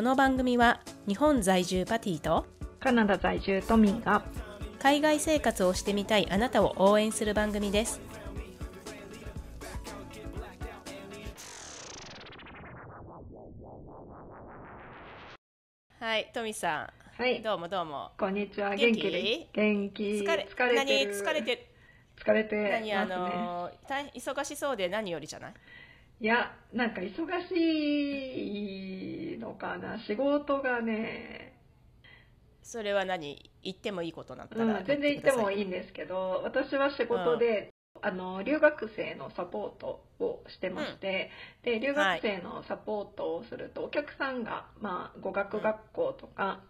この番組は日本在住パティとカナダ在住トミーが海外生活をしてみたいあなたを応援する番組です。はいトミさん。はい。どうもどうも。こんにちは。元気？元気？です元気？疲れ疲れてる？何？疲れて疲れて何あますね。の大忙しそうで何よりじゃない？いやなんか忙しいのかな。仕事がね、それは何？言ってもいいことなんだうんら、全然言ってもいいいんですけど私は仕事で、あの留学生のサポートをしてまして、で留学生のサポートをすると、お客さんが、まあ、語学学校とか、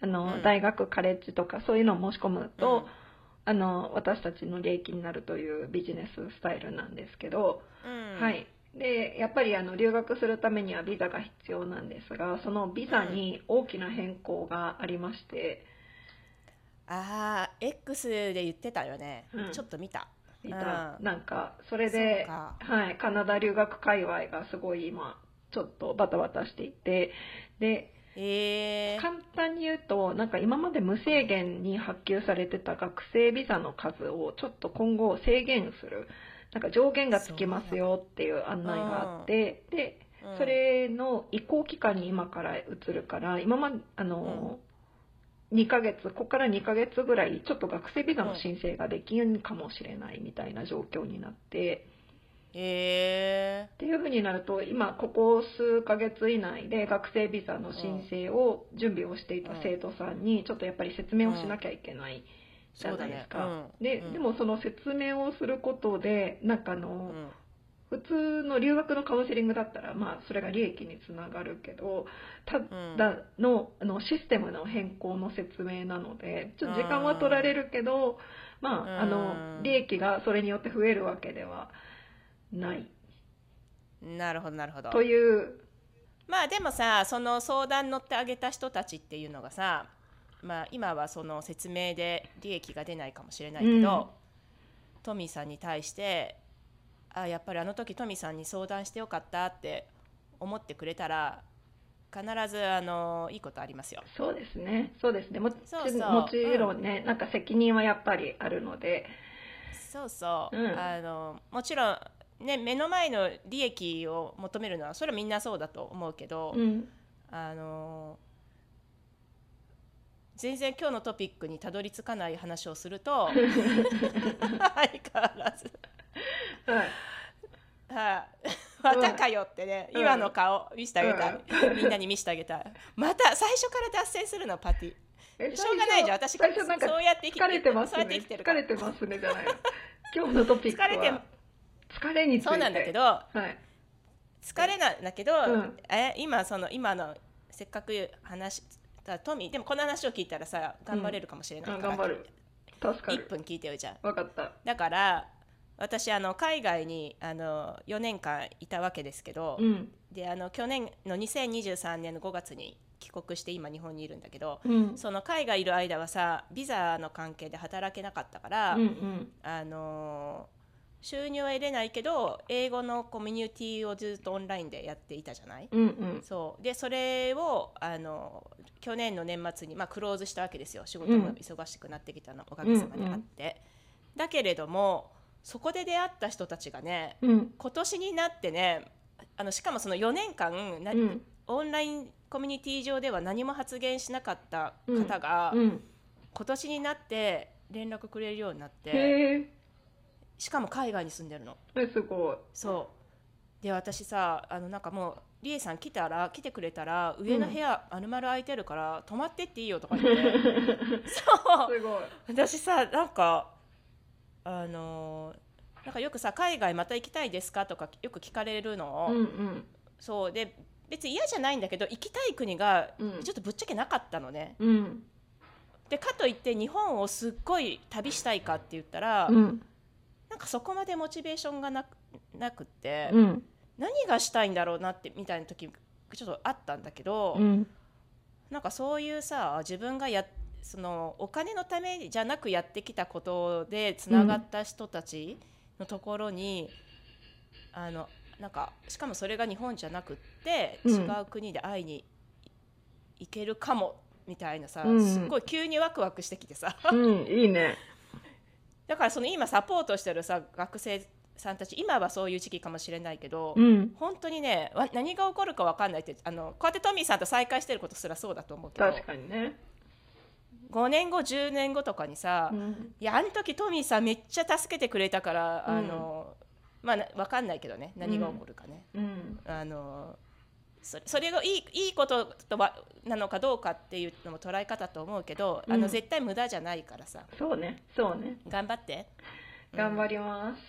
あのうん。大学カレッジとかそういうのを申し込むと、あの私たちの利益になるというビジネススタイルなんですけど、うん。はい、でやっぱりあの留学するためにはビザが必要なんですがそのビザに大きな変更がありまして、ああ X で言ってたよね、うん。ちょっと見た。見た。うん。なんかそれではい、カナダ留学界隈がすごい今ちょっとバタバタしていて。でえー、簡単に言うとなんか今まで無制限に発給されてた学生ビザの数をちょっと今後制限するなんか上限がつきますよっていう案内があってでうん。それの移行期間に今から移るから今まであの、2ヶ月ここから2ヶ月ぐらいちょっと学生ビザの申請ができんかもしれないみたいな状況になって。えっていうふうになると今ここ数ヶ月以内で学生ビザの申請を準備をしていた生徒さんにちょっとやっぱり説明をしなきゃいけないじゃないですか、ねうん。でうん。でもその説明をすることでなんかあの、普通の留学のカウンセリングだったら、まあ、それが利益につながるけどただの,、あのシステムの変更の説明なのでちょっと時間は取られるけど、まあ、あうん。の利益がそれによって増えるわけではない。なるほどなるほど。という。まあでもさその相談乗ってあげた人たちっていうのがさまあ今はその説明で利益が出ないかもしれないけど、トミーさんに対してあやっぱりあの時トミーさんに相談してよかったって思ってくれたら必ずあのいいことありますよ。そうですね、そうですね、もちそうそう。もちろんね、なんか責任はやっぱりあるので、そうそう、うん。あのもちろんね目の前の利益を求めるのはそれはみんなそうだと思うけど、うん、あの全然今日のトピックにたどり着かない話をすると 相変わらず。はい、はい、またかよってね、うん。今の顔見せてあげたい、みんなに見せてあげたい。また最初から脱線するのパティ。えしょうがないじゃん。私最初なんかそうやって生き疲れてますね。疲れてますねじゃないの。今日のトピックは。疲れて疲れにそうなんだけどはい、疲れなんだけど、うん。え今その今のせっかく話したトミーでもこの話を聞いたらさ頑張れるかもしれないあから、頑張る。助か1る分聞いてよじゃん分かった。だから私あの海外にあの4年間いたわけですけど、うん。であの去年の2023年の5月に帰国して今日本にいるんだけど、うん。その海外いる間はさビザの関係で働けなかったから、うんうん。あの収入は得れないけど英語のコミュニティをずっとオンラインでやっていたじゃない、うんうん。そう。でそれをあの去年の年末に、まあ、クローズしたわけですよ。仕事も忙しくなってきたの、おかげさまであって、だけれどもそこで出会った人たちがねうん。今年になってねあのしかもその4年間な、うん。オンラインコミュニティ上では何も発言しなかった方が、うん。今年になって連絡くれるようになってしかも海外に住んでるの。えすごい。そう。で私さあのなんかもうリエさん来たら来てくれたら上の部屋丸々空いてるから泊まってっていいよとか言って。そう。すごい。私さなんかあのなんかよくさ海外また行きたいですかとかよく聞かれるの、うんうん。そう。で別に嫌じゃないんだけど行きたい国がうん。ちょっとぶっちゃけなかったのね、うん。でかといって日本をすっごい旅したいかって言ったら、うんなんかそこまでモチベーションがなくなくって、うん。何がしたいんだろうなってみたいな時ちょっとあったんだけど、うん。なんかそういうさ自分がやそのお金のためじゃなくやってきたことでつながった人たちのところに、あのなんかしかもそれが日本じゃなくってうん。違う国で会いにいけるかもみたいなさ、うん。すっごい急にワクワクしてきてさ。うんいいねだからその今サポートしてるさ学生さんたち今はそういう時期かもしれないけど、うん。本当にねわ何が起こるか分かんないってあのこうやってトミーさんと再会してることすらそうだと思うけど確かにね、5年後10年後とかにさ、うん。いやあの時トミーさんめっちゃ助けてくれたから、うん。あのまあな分かんないけどね何が起こるかね、うん。あのそそれがいいいいこととはなのかどうかっていうのも捉え方と思うけど、あうん。の絶対無駄じゃないからさ。そうねそうね。頑張って。頑張ります、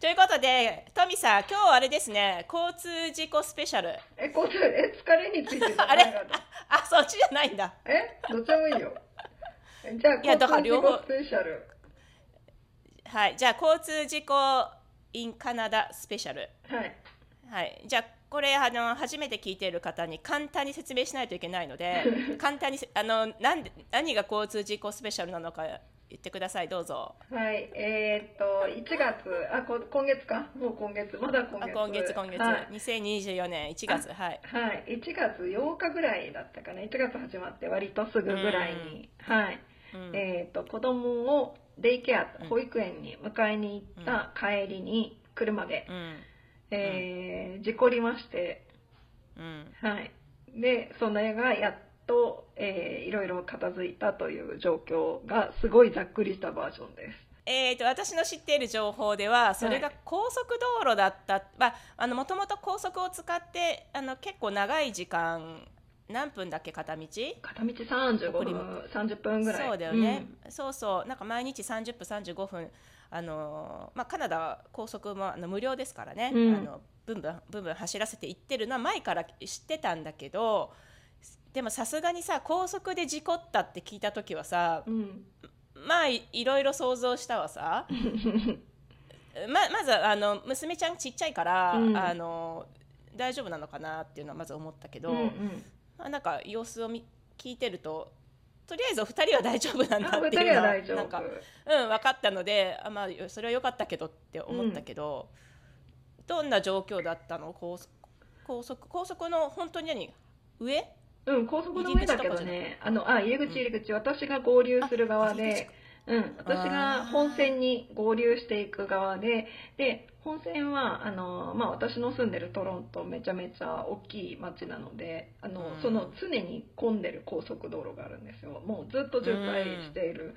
ということでトミーさん今日あれですね。交通事故スペシャル。えこっちえ疲れについて あれ？あそっちじゃないんだ。え？どっちでもいいよ。えじゃあ交通事故スペシャル。はいじゃあ交通事故 in カナダスペシャル。はい。はい、じゃあこれあの初めて聞いている方に簡単に説明しないといけないので 簡単にせあのなんで何が交通事故スペシャルなのか言ってください。どうぞ。はいえー、っと1月あこ今月か？もう今月まだ今月。あ今月今月、はい。2024年1月はい。はい、1月8日ぐらいだったかな。1月始まって割とすぐぐらいに、はい。うん。えー、と子供をデイケアうん。保育園に迎えに行った帰りに車で、うんえー事故りまして、うん。はい、でそれがやっと、えーいろいろ片付いたという状況がすごいざっくりしたバージョンです。えー、と私の知っている情報ではそれが高速道路だった、まああのもともと高速を使ってあの結構長い時間何分だっけ片道？片道35送り分30分ぐらい。そうだよね、そうそう。なんか毎日30分35分あのーまあ、カナダは高速もあの無料ですからね、うん。あのブンブンブンブン走らせて行ってるのは前から知ってたんだけどでもさすがにさ高速で事故ったって聞いた時はさうん。うんまあいいろいろ想像したわさ。ままずあの娘ちゃんちっちゃいから、うん。あの大丈夫なのかなっていうのはまず思ったけど、うんうん。まあ、なんか様子をみ聞いてるととりあえずお二人は大丈夫なんあだって2人いうのは なんかうん分かったのであ、まあ、それは良かったけどって思ったけど、どんな状況だったの？高速高速高速の本当に何？上？うん、高速の上だけどね、あの、あ、入り口入り口、私が合流する側で、うん、私が本線に合流していく側で、で、本線は、あの、まあ、私の住んでるトロント、めちゃめちゃ大きい街なので、あの、うんその常に混んでる高速道路があるんですよ。もうずっと渋滞している。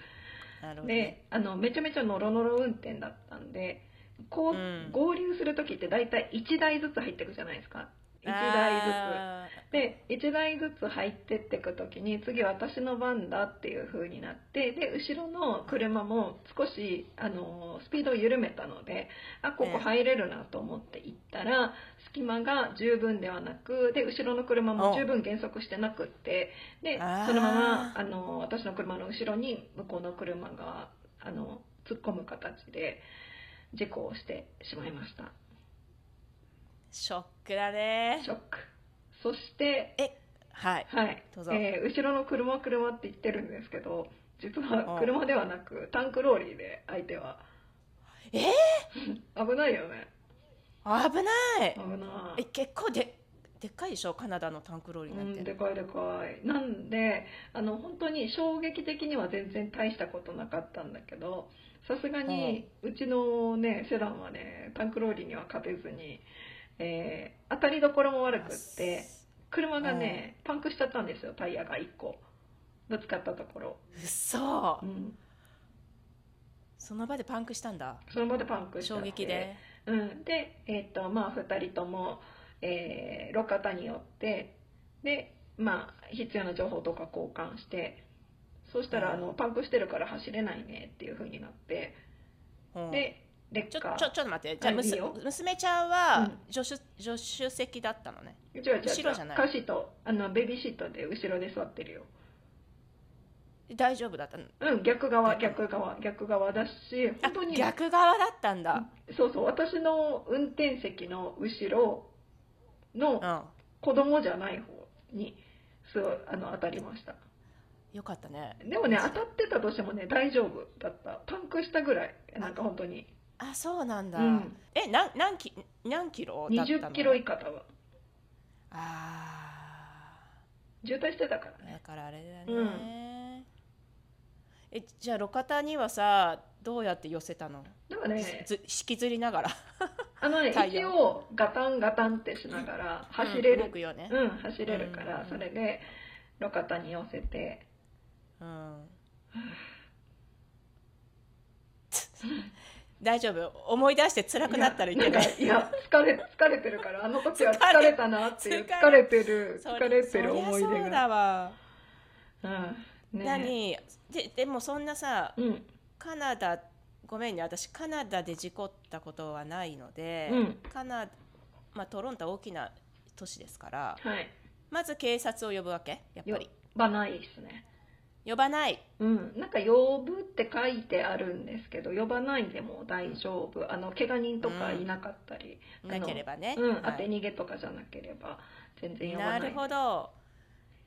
なるほどねで、あの、めちゃめちゃノロノロ運転だったんで、こう、うん合流する時って大体1台ずつ入っていくじゃないですか。1台ずつ。あで1台ずつ入ってってく時に次私の番だっていう風になってで後ろの車も少しあのスピードを緩めたのであここ入れるなと思って行ったら隙間が十分ではなくで後ろの車も十分減速してなくってでそのままあの私の車の後ろに向こうの車があの突っ込む形で事故をしてしまいました。ーショックだね。ショック。そしてえはい。はい。どうぞ。えー後ろの車車って言ってるんですけど実はうん。車ではなくタンクローリーで相手は。え 危ないよね。ー、危ない。危なえい結構ででっかいでしょ？カナダのタンクローリーうなんて、んでかいでかい。なんであの本当に衝撃的には全然大したことなかったんだけどさすがにうちのねセダンはねタンクローリーには勝てずに、えー当たりどころも悪くって車がねパンクしちゃったんですよタイヤが1個。ぶつかったところ、うそうん、その場でパンクしたんだ。その場でパンクしちゃっ衝て撃で。うん、で、えっとまあ、2人とも、えー路肩に寄ってで、まあ、必要な情報とか交換してそしたら、うん。あのパンクしてるから走れないねっていう風になってうん。で劣化。ちょちょちょっと待って。じゃあ、むすはいいいよ娘ちゃんはうん。助手,、助手席だったのね。後ろじゃない？カーシートあのベビーシートで後ろで座ってるよ。大丈夫だったの？うん逆側逆側逆側だしあ本当に。逆側だったんだ、そうそう私の運転席の後ろのうん、子供じゃない方にすごいあの当たりました。よかったね。でもね当たってたとしてもね大丈夫だった。パンクしたぐらい。なんか本当にあそうなんだ、うん。えなん何キ何キロだったの？20キロ以下多分あ渋滞してたからね。だからあれだね、うん。えじゃあ路肩にはさどうやって寄せたの？でもねず引きずりながら。あのね一応ガタンガタンってしながら走れうん動るくよね。うん、走れるから、うん。それで路肩に寄せて。うん 大丈夫？思い出して辛くなったらいやなんかいや疲れ疲れてるからあの時は疲れたなっていう疲れてるそ疲れてる思い出が。そうだわ、うんね何？ででもそんなさうん。カナダごめんね私カナダで事故ったことはないので、うん。カナまあ、トロントは大きな都市ですからはい。まず警察を呼ぶわけ？やっぱり。呼ばないですね呼ばない。うん、なんか呼ぶって書いてあるんですけど呼ばないでも大丈夫。あの怪我人とかいなかったり、あのなければね、うん、はい。当て逃げとかじゃなければ全然呼ばなないるほど。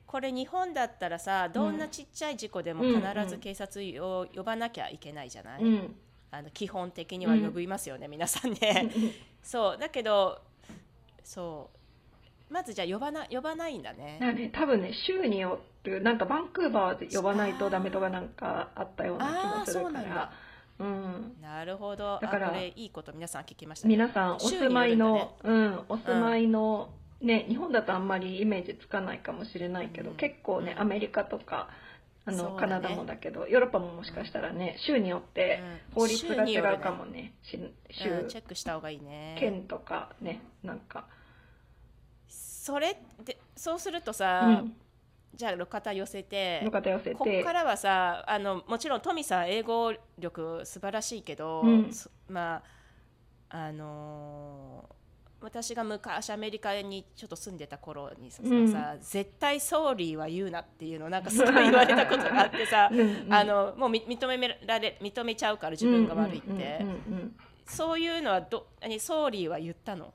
これ日本だったらさどんなちっちゃい事故でもうん。必ず警察を呼ばなきゃいけないじゃない、うん。あの基本的には呼びますよね、皆さんね。そう。だけどそう。まずじゃあ呼ばな呼ばないんだね。なんかね。多分ね州によってなんかバンクーバーで呼ばないとダメとかなんかあったような気もするから。うんなるほど。だからあこれいいこと皆さん聞きましたね。皆さんお住まいの、うん、お住まいの、ね、日本だとあんまりイメージつかないかもしれないけど、うん。結構ねアメリカとかあの、ね。カナダもだけどヨーロッパももしかしたらね州によってうん。法律が違うかもねうんチェックした方がいいね。県とかねなんか、それでそうするとうさ、ん、じゃあ路肩寄せての方寄せこってからはさあのもちろんトミさん英語力素晴らしいけど、うん。そまああのー私が昔アメリカにちょっと住んでた頃にさ,、うん。さ絶対 sorry は言うなっていうのをなんかすごい言われたことがあってさ うんうんあのもうみ認められ認めちゃうから自分が悪いって、うんうんうんうん。そういうのはど何 sorry は言ったの？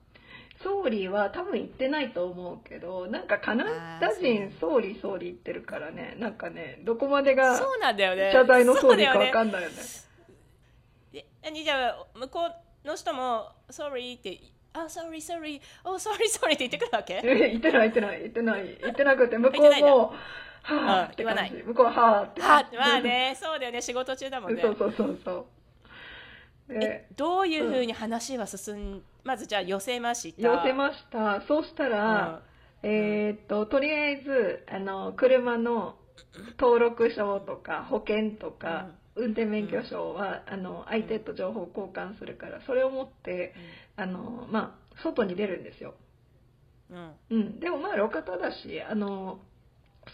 sorry は多分言ってないと思うけどなんかカナダ人 sorry sorry 言ってるからね。なんかねどこまでがそうなんだよね。謝罪のソーリーかそうだよねわかんないよね。で何じゃあ向こうの人も「sorry」って「あ sorry sorry お sorry sorry」って言ってくるわけ？え言ってない言ってない言ってない言ってなくて向こうも「はあ」って言わない。向こうはあってはまあねそうだよね。仕事中だもんね。そうそうそうそう。えでどういうふうに話は進んまずじゃあ寄せました。寄せました。そうしたら、えーっととりあえずあの車の登録証とか保険とか、運転免許証は、あの相手と情報交換するからそれを持ってあの、まあ、外に出るんですよ、うん。うん、でもまあ路肩だしあの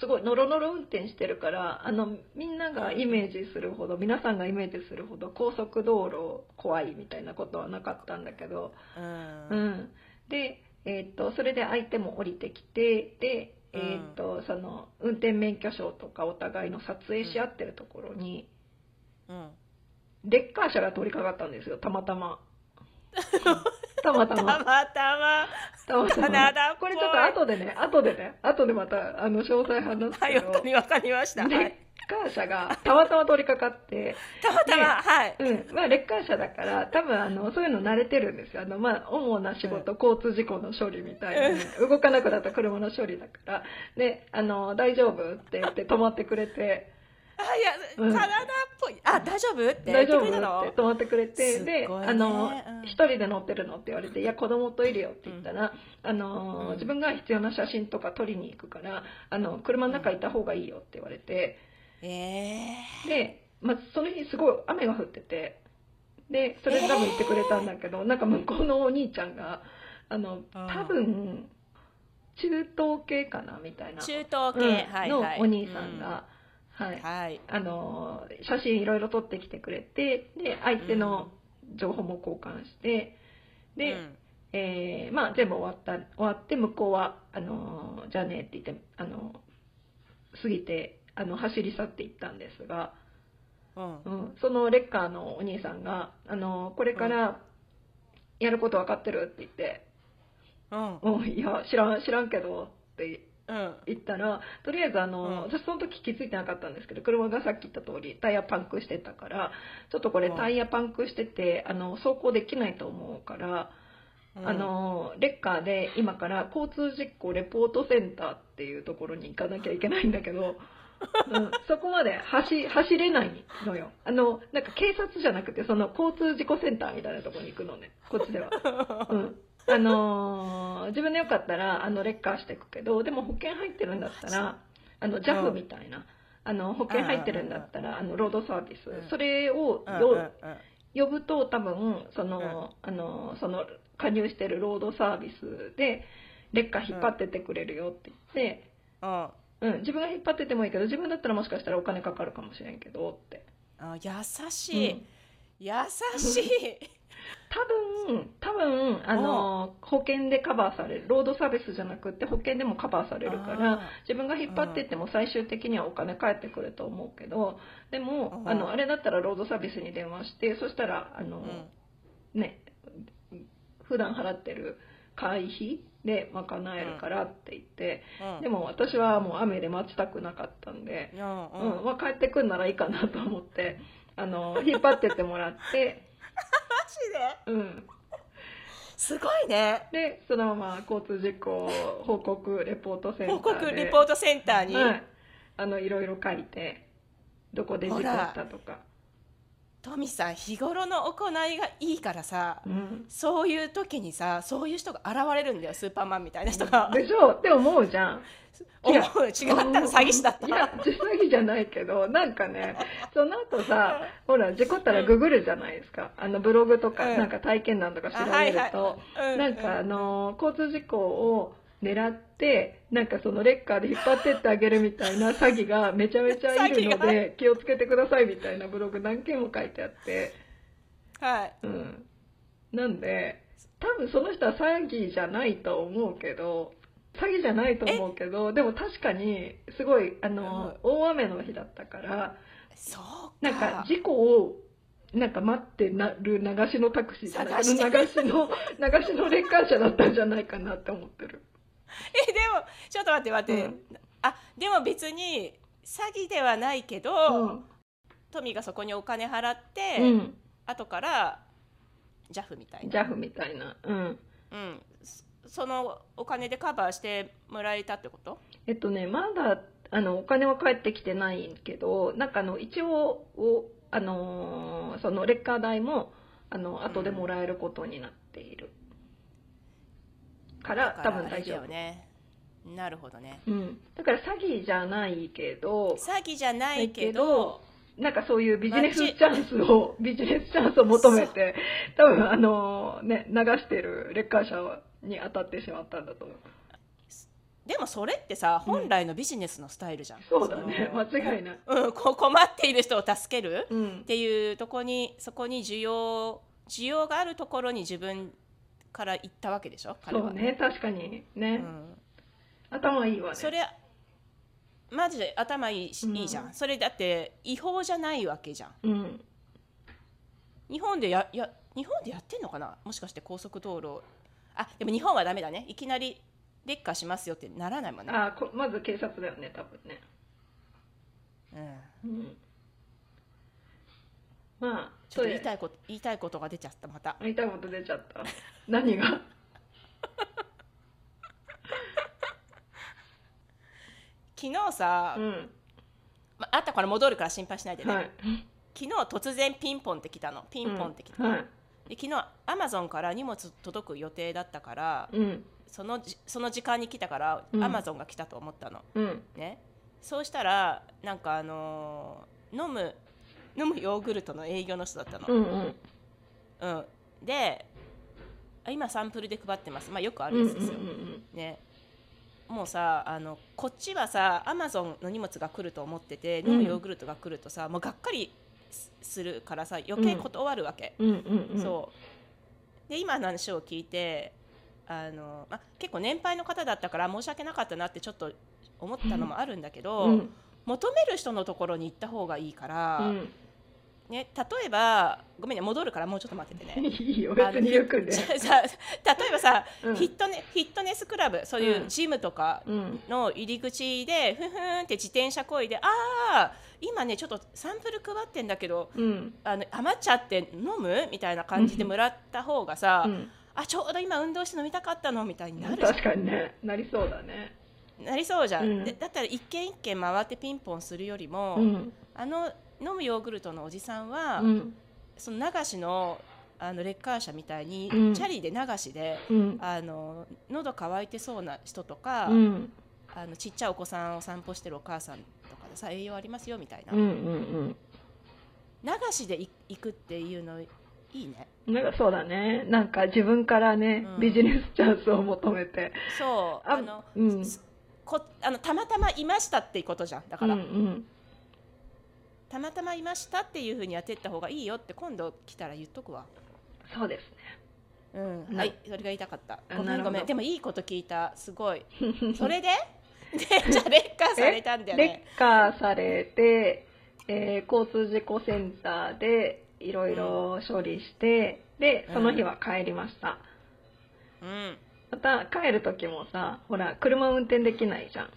すごいノロノロ運転してるからあのみんながイメージするほど皆さんがイメージするほど高速道路怖いみたいなことはなかったんだけど、うん。うん、で、えーっとそれで相手も降りてきてで、えーっとその運転免許証とかお互いの撮影し合ってるところに、うん。レッカー車が通りかかったんですよたまたま たまたたまま。たまたま。たカナダっぽいまこれちょっと後でね後でね後でまたあの詳細話すはいけど、わかりわかりました、はレッい、カー車がたまたま通りかかって。たまたまはい。うん、まあレッカー車だから多分あのそういうの慣れてるんですよ。あの、まあ、主な仕事、交通事故の処理みたいな、ね、動かなくなった車の処理だから。であの大丈夫って言って止まってくれてあいや、うん。カナダっぽい。あ大丈夫？って。言大丈夫？って止まってくれて、すで、あのうん。一人で乗ってるのって言われて「いや子供といるよ」って言ったら、あのうん。自分が必要な写真とか撮りに行くからあの車の中いた方がいいよって言われて。ええで、まあ、その日すごい雨が降っててでそれで多分言ってくれたんだけど、なんか向こうのお兄ちゃんがあの多分中東系かなみたいな、中東系、のはいお兄さんが、はい。うんはい。あの写真いろいろ撮ってきてくれてで相手の情報も交換してで、うん。えーまあ、全部終わった終わって向こうはあのじゃあねって言ってあの過ぎてあの走り去っていったんですが、うん。うん、そのレッカーのお兄さんが「あのこれからやること分かってる?」って言ってうん「うん、いや知らん知らんけど」ってうん。言ったらとりあえずあの、うん。私その時気づいてなかったんですけど車がさっき言った通りタイヤパンクしてたからちょっとこれうん。タイヤパンクしててあの走行できないと思うからうん。あのレッカーで今から交通事故レポートセンターっていうところに行かなきゃいけないんだけど、うん、そこまで走走れないのよ。あのなんか警察じゃなくてその交通事故センターみたいなところに行くのねこっちでは。うんあのー自分でよかったらあのレッカーしていくけどでも保険入ってるんだったらあの JAF みたいな、あの保険入ってるんだったらあのロードサービス、うん。それをうんよ呼ぶと多分その、あのその加入してるロードサービスでレッカー引っ張ってってくれるよって言って、うん。うん。自分が引っ張っててもいいけど自分だったらもしかしたらお金かかるかもしれんけどって、あ優しい、うん優しい。多分多分あの保険でカバーされるロードサービスじゃなくて保険でもカバーされるからあ自分が引っ張ってっても最終的にはお金返ってくると思うけどでもうん。あのあれだったらロードサービスに電話してそしたらあの、ーうん。ね普段払ってる会費で賄えるからって言って、うん。でも私はもう雨で待ちたくなかったんで、うんうん。うん。まあ、帰ってくんならいいかなと思ってあの引っ張ってってもらって、マジで？うん、すごいね。でそのまま交通事故報告レポートセンター報で告レポートセンターに、はい、あのいろいろ書いてどこで事故ったとか、トミさん日頃の行いがいいからさ、うん、そういう時にさそういう人が現れるんだよスーパーマンみたいな人が。でしょ？って思うじゃん。思う。違ったの詐欺師だったいや詐欺じゃないけどなんかね その後さほら事故ったらググるじゃないですか。あのブログとか、うん。なんか体験談とか調あはいはい。べると、うん。なんかあの交通事故を狙ってなんかそのレッカーで引っ張ってってあげるみたいな詐欺がめちゃめちゃいるので気をつけてくださいみたいなブログ何件も書いてあって、はい。うん、なんで多分その人は詐欺じゃないと思うけど詐欺じゃないと思うけどでも確かにすごいあの、大雨の日だったからそうか。なんか事故をなんか待ってなる流しのタクシーじゃない流しの流しのレッカー車だったんじゃないかなって思ってる。えでもちょっと待って待って、うん。あでも別に詐欺ではないけど、うん。トミがそこにお金払って、うん、後から JAF みたいな、JAF みたいな、うん、うん、そそのお金でカバーしてもらえたってこと？えっとねまだあのお金は返ってきてないけどなんかあの一応おあのーそのレッカー代もあの後でもらえることになっているから多分大丈夫、ね。なるほどね。うん、だから詐欺じゃないけど詐欺じゃないけどどなんかそういうビジネスチャンスをビジネスチャンスを求めて多分あのね流してるレッカー車に当たってしまったんだと思う。でもそれってさ本来のビジネスのスタイルじゃん、そうだね。間違いない。うん、こ困っている人を助けるうん。っていうとこにそこに需要需要があるところに自分から行ったわけでしょ？彼は。そうね確かにね、うん、頭いいわね。それマジで頭いいいいじゃん。それだって違法じゃないわけじゃん。うん。日本でやや日本でやってんのかな？もしかして高速道路。あでも日本はダメだね。いきなり劣化しますよってならないもんね、あこまず警察だよね多分ね。うん、うん。まあちょっと言いたいこと言いたいことが出ちゃったまた。言いたいこと出ちゃった。何が？昨日さ、うん。まあったから戻るから心配しないでね、はい。昨日突然ピンポンって来たの。ピンポンって来た、うん。はい。で昨日アマゾンから荷物届く予定だったからうん。そのじその時間に来たからうん。アマゾンが来たと思ったの、うん。ね。そうしたらなんかあのー飲む飲むヨーグルトの営業の人だったの、うんうん。うん。であ今サンプルで配ってます。まあよくあうんうんるやつですよ、ね。もうさあのこっちはさアマゾンの荷物が来ると思ってて飲むヨーグルトが来るとさ、もうがっかりすするからさ余計断るわけ、うんうんうん。そう。で今の話を聞いてあの、ま、結構年配の方だったから申し訳なかったなってちょっと思ったのもあるんだけど、うん。求める人のところに行った方がいいから、うんね、例えばごめんね戻るからもうちょっと待っててね。いいよ別によくね。例えばさ、うん。フィットネフィットネスクラブそういううん。ジムとかうん。の入り口でふんふんって自転車こいでああ今ねちょっとサンプル配ってんだけどうん。あの余っちゃって飲むみたいな感じでもらった方がさ、うん。あちょうど今運動して飲みたかったのみたいになるじゃん。確かにね。なりそうだね。なりそうじゃん、だったら一軒一軒回ってピンポンするよりも、うん。あの飲むヨーグルトのおじさんは、うん。その流しのあのレッカー車みたいに、うん。チャリで流しでうん。あの喉乾いてそうな人とか、うん。あのちっちゃいお子さんを散歩してるお母さんとかでさ栄養ありますよみたいな、うんうん流しでい行くっていうのいいね。うんなんかそうだね。なんか自分からね、うん。ビジネスチャンスを求めて。そう。あの、うん。すこあのたまたまいましたっていうことじゃん。だから、うんうんたまたまいましたっていうふうにやってった方がいいよって今度来たら言っとくわ。そうですうん、なはい、それが言いたかった。あごめんごめん。でもいいこと聞いた、すごい。ね それで？で、じゃあレッカーされたんだよレね。ッカーされて、えー交通事故センターでいろいろ処理して、でその日は帰りました、うん。また帰る時もさほら車運転できないじゃん。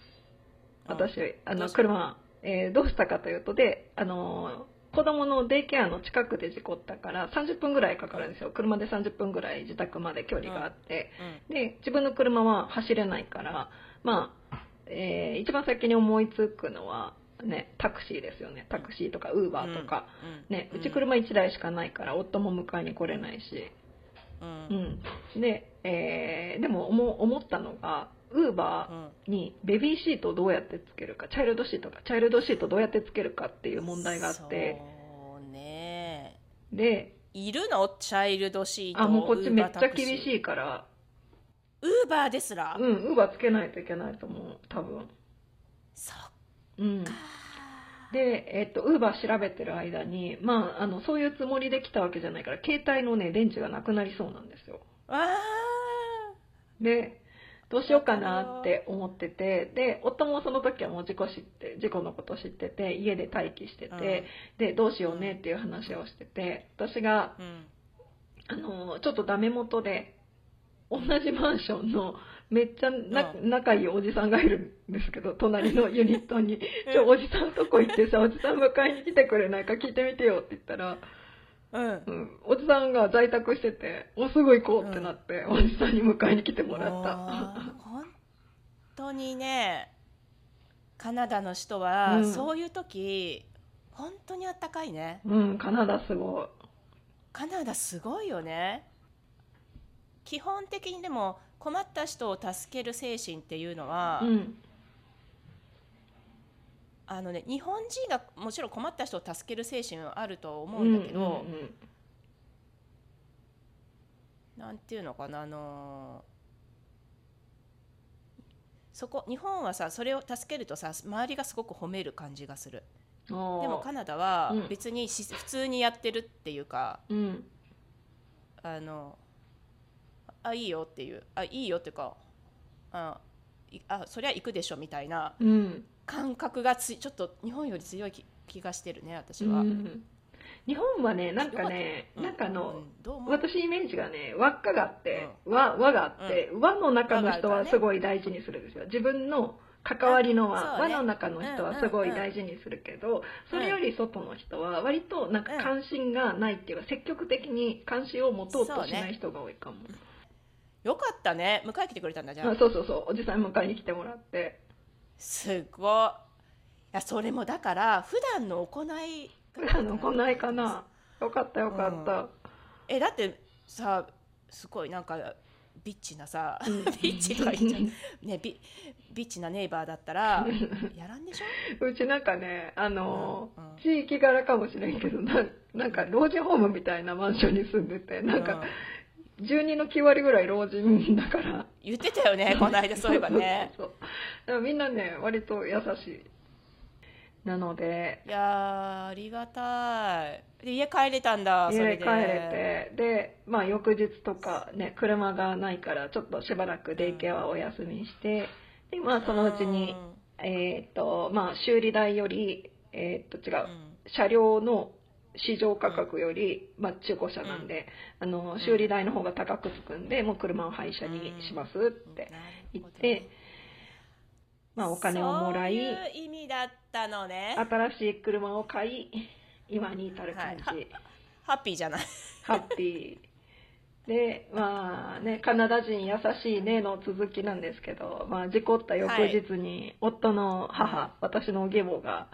私あの車、えーどうしたかというとであのー子供のデイケアの近くで事故ったから30分ぐらいかかるんですよ。車で30分ぐらい自宅まで距離があって、うん。で自分の車は走れないからまあ、えー一番先に思いつくのはねタクシーですよね。タクシーとかウーバーとか、うん。ねうち車1台しかないから夫も迎えに来れないし、うん。うん、で、えーでも思思ったのがウーバーにベビーシートをどうやってつけるかチャイルドシートかチャイルドシートどうやってつけるかっていう問題があってそうね。でいるの？チャイルドシート。あもうこっちめっちゃ厳い。しいからウーバーですら？うんウーバーつけないといけないと思う多分そっうんか。で、えっと、ウーバー調べてる間に、まあ、あの、そういうつもりで来たわけじゃないから、携帯のね、電池がなくなりそうなんですよ。わあ。で、どうしようかなって思ってて、で、夫もその時はもう事故知って、事故のこと知ってて、家で待機してて、で、どうしようねっていう話をしてて、私が、うん。あの、ちょっとダメ元で、同じマンションの、めっちゃな、う仲いいおじさんがいるんですけど、隣のユニットに、ちょ、おじさんとこ行ってさ、おじさん迎えに来てくれないか聞いてみてよって言ったら、うん。う。ん、おじさんが在宅してて、もうすぐ行こうってなって、おじさんに迎えに来てもらった。本当にねカナダの人は、うん。そういう時本当にあったかいね。うん、カナダすごカナダすごいよね。基本的にでも困った人を助ける精神っていうのは、い。うん。あのね日本人がもちろん困った人を助ける精神はあると思うんだけど、うんうんなんていうのかなあのそこ日本はさそれを助けるとさ周りがすごく褒める感じがするうん、でもカナダはうん別にし、普通にやってるっていうかうん。あのあいいよっていう。あいいよっていうかあいあそりゃ行くでしょみたいなうん。感覚がついちょっと日本より強い気気がしてるね私は。うん。日本はね、なんかね、うなんかあの、私イメージがね、輪っかがあって、輪、輪があって、輪の中の人はすごい大事にするんですよ。自分の関わりの輪、ね。輪の中の人はすごい大事にするけど、それより外の人は割となんか関心がないっていうか、積極的に関心を持とうとしない人が多いかも。よかったね。迎え来てくれたんだじゃあ。あそうそうそう、おじさん迎えに来てもらって。すごい。いやそれもだから普段の行い普段の行いかな。よかったよかった。えだってさすごいなんかビッチなさ、うん。ビッチとか言っちゃうねビビッチなネイバーだったら やらんでしょ？うちなんかね、あのーうんうん。地域柄かもしれんけどな、なんか老人ホームみたいなマンションに住んでて、なんか、住人の9割ぐらい老人だから。言ってたよね この間そういえばね。そうそうそう。だからみんなね、割と優しい。なので、いやーありがたい。で家帰れたんだそれで。家帰れて、で、まあ翌日とかね、車がないから、ちょっとしばらくデイケアはお休みして、で、まあそのうちに、えーっと、まあ修理代より、えーっと違う、うん。車両の市場価格より、まあ、中古車なんで、あの修理代の方が高くつくんで、もう車を廃車にしますって言って、まあ、お金をもらい意味だったのね。新しい車を買い今に至る感じ、はい。ハッピーじゃない。ハッピで、まあね、カナダ人優しいねの続きなんですけど、まあ事故った翌日に夫の母、私の義母が、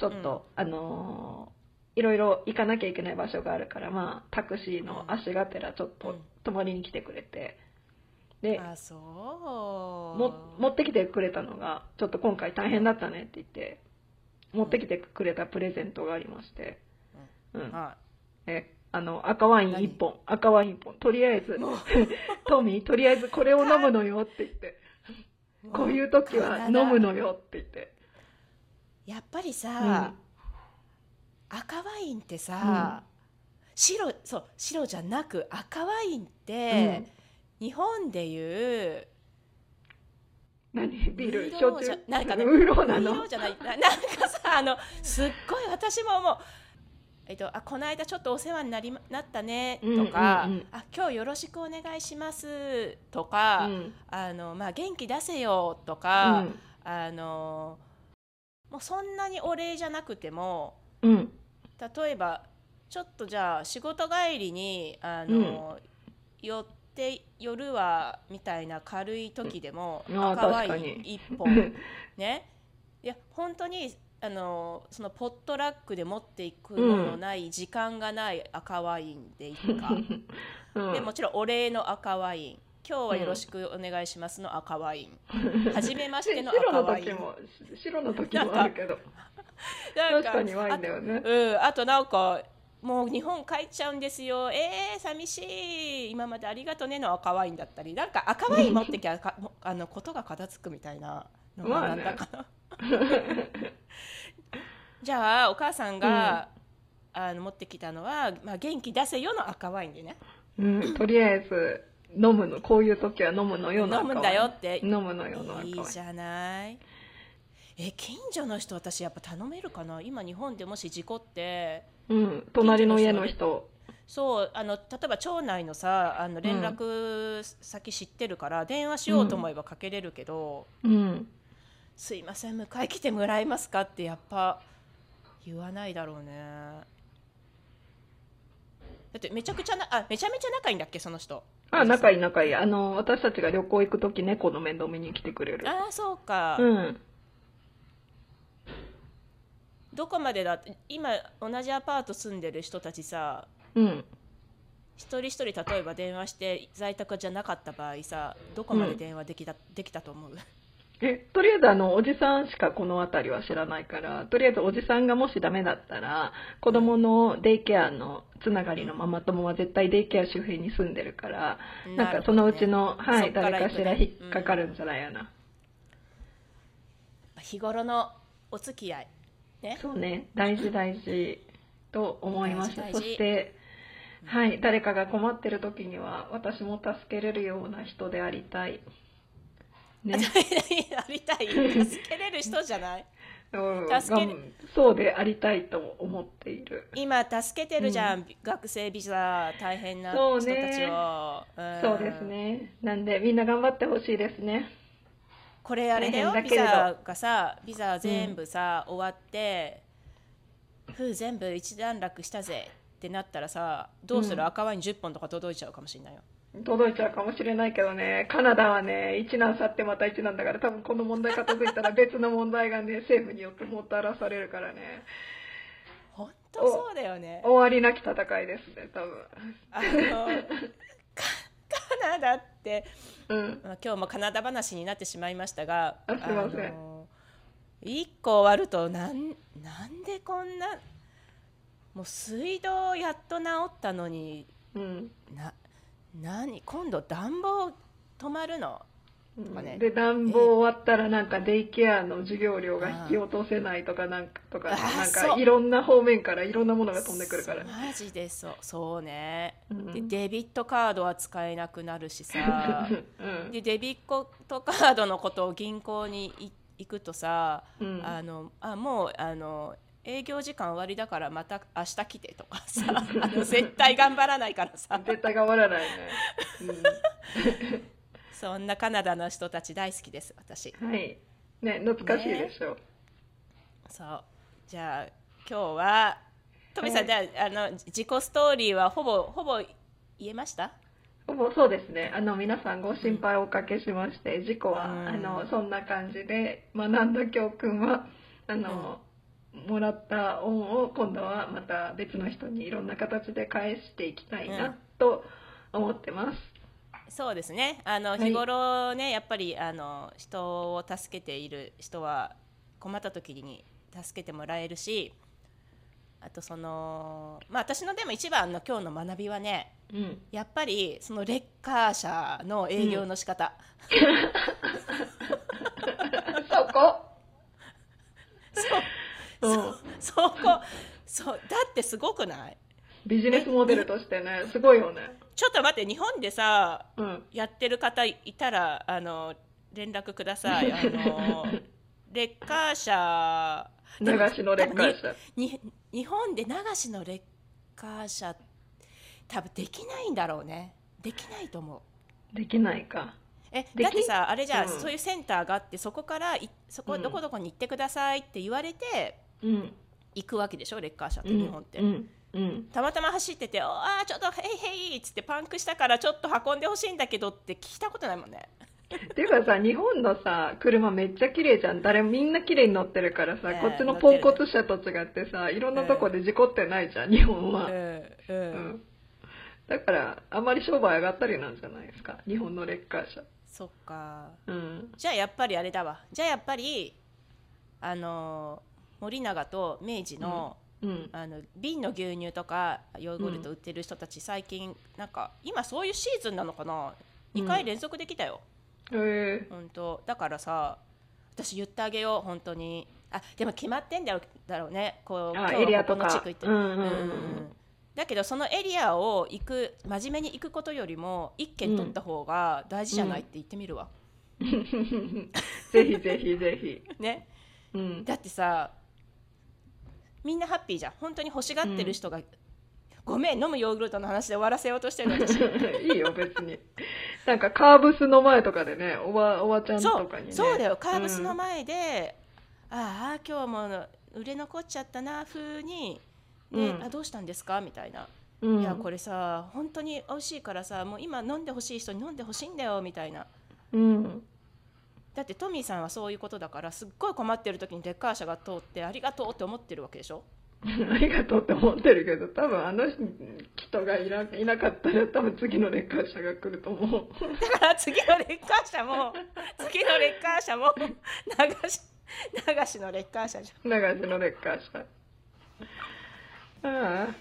ちょっと、あのーいろいろ行かなきゃいけない場所があるから、まあタクシーの足がてらちょっとうん。泊まりに来てくれて、で、あそう。も持ってきてくれたのが、ちょっと今回大変だったねって言って、持ってきてくれたプレゼントがありまして、うん。はえ、あの、赤ワイン何？1本、赤ワイン1本、とりあえず、トミー、とりあえずこれを飲むのよって言って、いこういう時は飲むのよって言って。やっぱりさ、赤ワインってさ、白そう白じゃなく赤ワインって、日本でいう何？ビール、焼酎？なんかねウーロンなの？じゃない。ななんかさあのすっごい私も思う。えっと、あこの間ちょっとお世話になりまなったねとか、うんうんうん。あ今日よろしくお願いしますとか、うん。あのまあ、元気出せよとか、うん。あのもうそんなにお礼じゃなくてもうん。例えばちょっとじゃあ仕事帰りにあの、寄って寄るわみたいな軽い時でも赤ワイン確かに。1本 ね。いや本当にあのそのポットラックで持っていくものない、時間がない赤ワインでいいか、うん。でもちろんお礼の赤ワイン。今日はよろしくお願いしますの赤ワイン、初めましての白の赤ワイン。時も、白の時もあるけど、なん確かにだよね。うん、あとなんかもう日本帰っちゃうんですよ。えー、寂しい。今までありがとねの赤ワインだったり。なんか赤ワイン持ってきゃ あのことが片付くみたいなのがなんだかな、じゃあお母さんが、あの持ってきたのは、まあ、元気出せよの赤ワインでね。うん、とりあえず、飲むの、こういう時は飲むのよの赤ワイン。飲むんだよって。飲むのよの赤ワイン。いいじゃないえ近所の人私やっぱ頼めるかな？今日本でもし事故ってうん、隣の家の人。そうあの例えば町内のさあの連絡先知ってるから、電話しようと思えばかけれるけどうん。「すいません迎え来てもらえますか?」ってやっぱ言わないだろうねだってめちゃくちゃなあめちゃめちゃ仲いいんだっけその人？あ、仲いい仲いい。あの、私たちが旅行行く時猫の面倒見に来てくれる。ああそうか、うん。どこまでだって今同じアパート住んでる人たちさうん。一人一人例えば電話して在宅じゃなかった場合さどこまで電話できた,、できたと思う？え、とりあえずあの、おじさんしかこの辺りは知らないから、とりあえずおじさんがもしダメだったら、子供のデイケアのつながりのママ友は絶対デイケア周辺に住んでるから、なんかそのうちの、はい、誰かしら引っかかるんじゃないやな。日頃のお付き合いね。そうね、大事大事と思いました。そして、はい、誰かが困ってる時には、私も助けれるような人でありたい。ね。やりたい。助けれる人じゃない。うん。助けそうでありたいと思っている。今助けてるじゃん、学生ビザ大変なそう人たねちを。うん。そうですね。なんで、みんな頑張ってほしいですね。これあれだよ ビザがさビザ全部さ、終わってふう全部一段落したぜってなったらさどうする、うん赤ワイン10本とか届いちゃうかもしれないよ。届いちゃうかもしれないけどね、カナダはね、一難去ってまた一難だから、多分この問題片付いたら 別の問題がね、政府によってもたらされるからね、本当そうだよね。終わりなき戦いですね、多分。あの カカナダってうん。まあ、今日もカナダ話になってしまいましたがあすいませんの1個終わるとなんなんでこんなもう水道やっと治ったのにうん。な何今度暖房止まるの？うん。かねで、暖房終わったらなんかデイケアの授業料が引き落とせないとかなんか、とか、なんかいろんな方面からいろんなものが飛んでくるから。マジでそう。そうね、うん。でデビットカードは使えなくなるしさ。うん。でデビットカードのことを銀行にい行くとさ、うん。あのあもうあの営業時間終わりだからまた明日来てとかさ あの絶対頑張らないからさ。絶対頑張らないね。そんなカナダの人たち大好きです私うん、はい。ね、懐かしいでしょ。そうじゃあ今日はトミさん、じゃああの自己ストーリーはほぼほぼ言えました？もそうですね。あの、皆さんご心配をおかけしまして、事故は、うんあの、そんな感じで学んだ教訓は、あの、もらった恩を今度はまた別の人にいろんな形で返していきたいうんなと思ってます。そうですね。あのい。日頃ね、やっぱりあの人を助けている人は困った時に助けてもらえるしあとそのまあ私のでも一番の今日の学びはねうん。やっぱりそのレッカー車の営業の仕方、そこ？そう。うん。そこ。そう。だってすごくない？ビジネスモデルとしてね、すごいよね。ちょっと待って日本でさうん。やってる方いたらあの連絡ください あのレッカー車流しのレッカー車。に日本で流しのレッカー車多分できないんだろうねできないと思うできないか。えだってさあれじゃあ、うんそういうセンターがあってそこからいそこうんどこどこに行ってくださいって言われてうん。行くわけでしょレッカー車ってうん。日本って、うん。うん。たまたま走ってて「ああちょっとへいへい」っつってパンクしたからちょっと運んでほしいんだけどって聞いたことないもんねっていうかさ、日本のさ、車めっちゃ綺麗じゃん。誰もみんな綺麗に乗ってるからさ、ねえこっちのポンコツ車と違ってさ、いろんなとこで事故ってないじゃん、日本は。うんううんん。だから、あまり商売上がったりなんじゃないですか、日本のレッカー車。そっかうん。じゃあやっぱりあれだわじゃあやっぱりあの森永と明治の、うん。あの瓶の牛乳とかヨーグルト売ってる人たち、最近なんか今そういうシーズンなのかな？2回連続できたよ、へえ。本当だからさ私言ってあげよう本当に。あでも決まってんだろうだろうねこうエリアとか。ここの地区行って。うんうんうんうん。だけどそのエリアを行く真面目に行くことよりも一軒取った方が大事じゃないって言ってみるわ、ぜひぜひぜひ。ね。うん。だってさみんなハッピーじゃん本当に欲しがってる人が、ごめん飲むヨーグルトの話で終わらせようとしてるの 私いいよ、別に。なんか、カーブスの前とかでね、おば、おばちゃんとかにね。そうだよカーブスの前。前で、ああ今日も売れ残っちゃったな風に、ねうんあどうしたんですかみたいな、うん。いやこれさ本当に美味しいからさもう今飲んでほしい人に飲んでほしいんだよみたいなうん。だってトミーさんはそういうことだからすっごい困ってる時にレッカー車が通ってありがとうって思ってるわけでしょ？ありがとうって思ってるけど、多分あの人がいないなかったら、多分次のレッカー車が来ると思う。だから次のレッカー車も次のレッカー車も流し流しのレッカー車じ流しのレッカー車。ああ。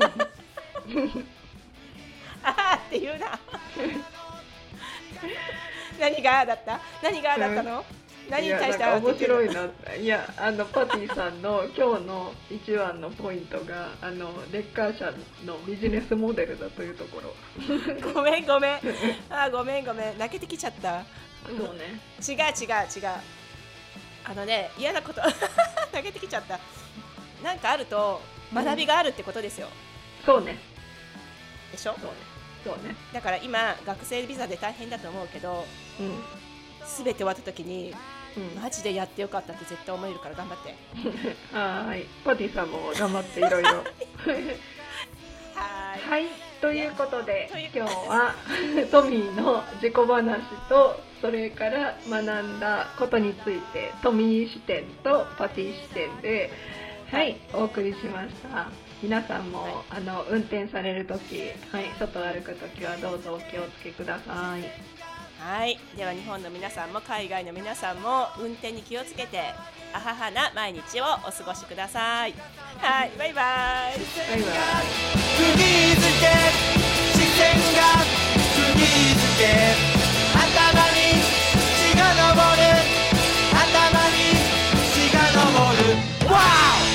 ゃ んああって言うな 何がだった？何がだったの、何に対して面白いな。いや、あの、パティさんの今日の一番のポイントが、あの、レッカー車のビジネスモデルだというところ。の ごめんごめん。ああごめんごめん。泣けてきちゃった。そうね。違う違う違う。あのね嫌なこと。泣けてきちゃった。なんかあると学びがあるってことですよ、そうね。でしょ？そうね。そうね。だから今学生ビザで大変だと思うけどうん。全て終わった時にうん、マジでやってよかったって絶対思えるから頑張って はーい。パティさんも頑張っていろいろ。はーいはい。ということで今日は トミーの自己話と、それから学んだことについて、トミー視点とパティ視点で、はい、お送りしました。皆さんも、はい、あの運転される時、はい、外歩く時はどうぞお気をつけください。はい、では日本の皆さんも海外の皆さんも運転に気をつけてあははな毎日をお過ごしください。はい、バイバイ。バイバイ。釘付け視線け頭に血が昇る頭に血が昇る。わお。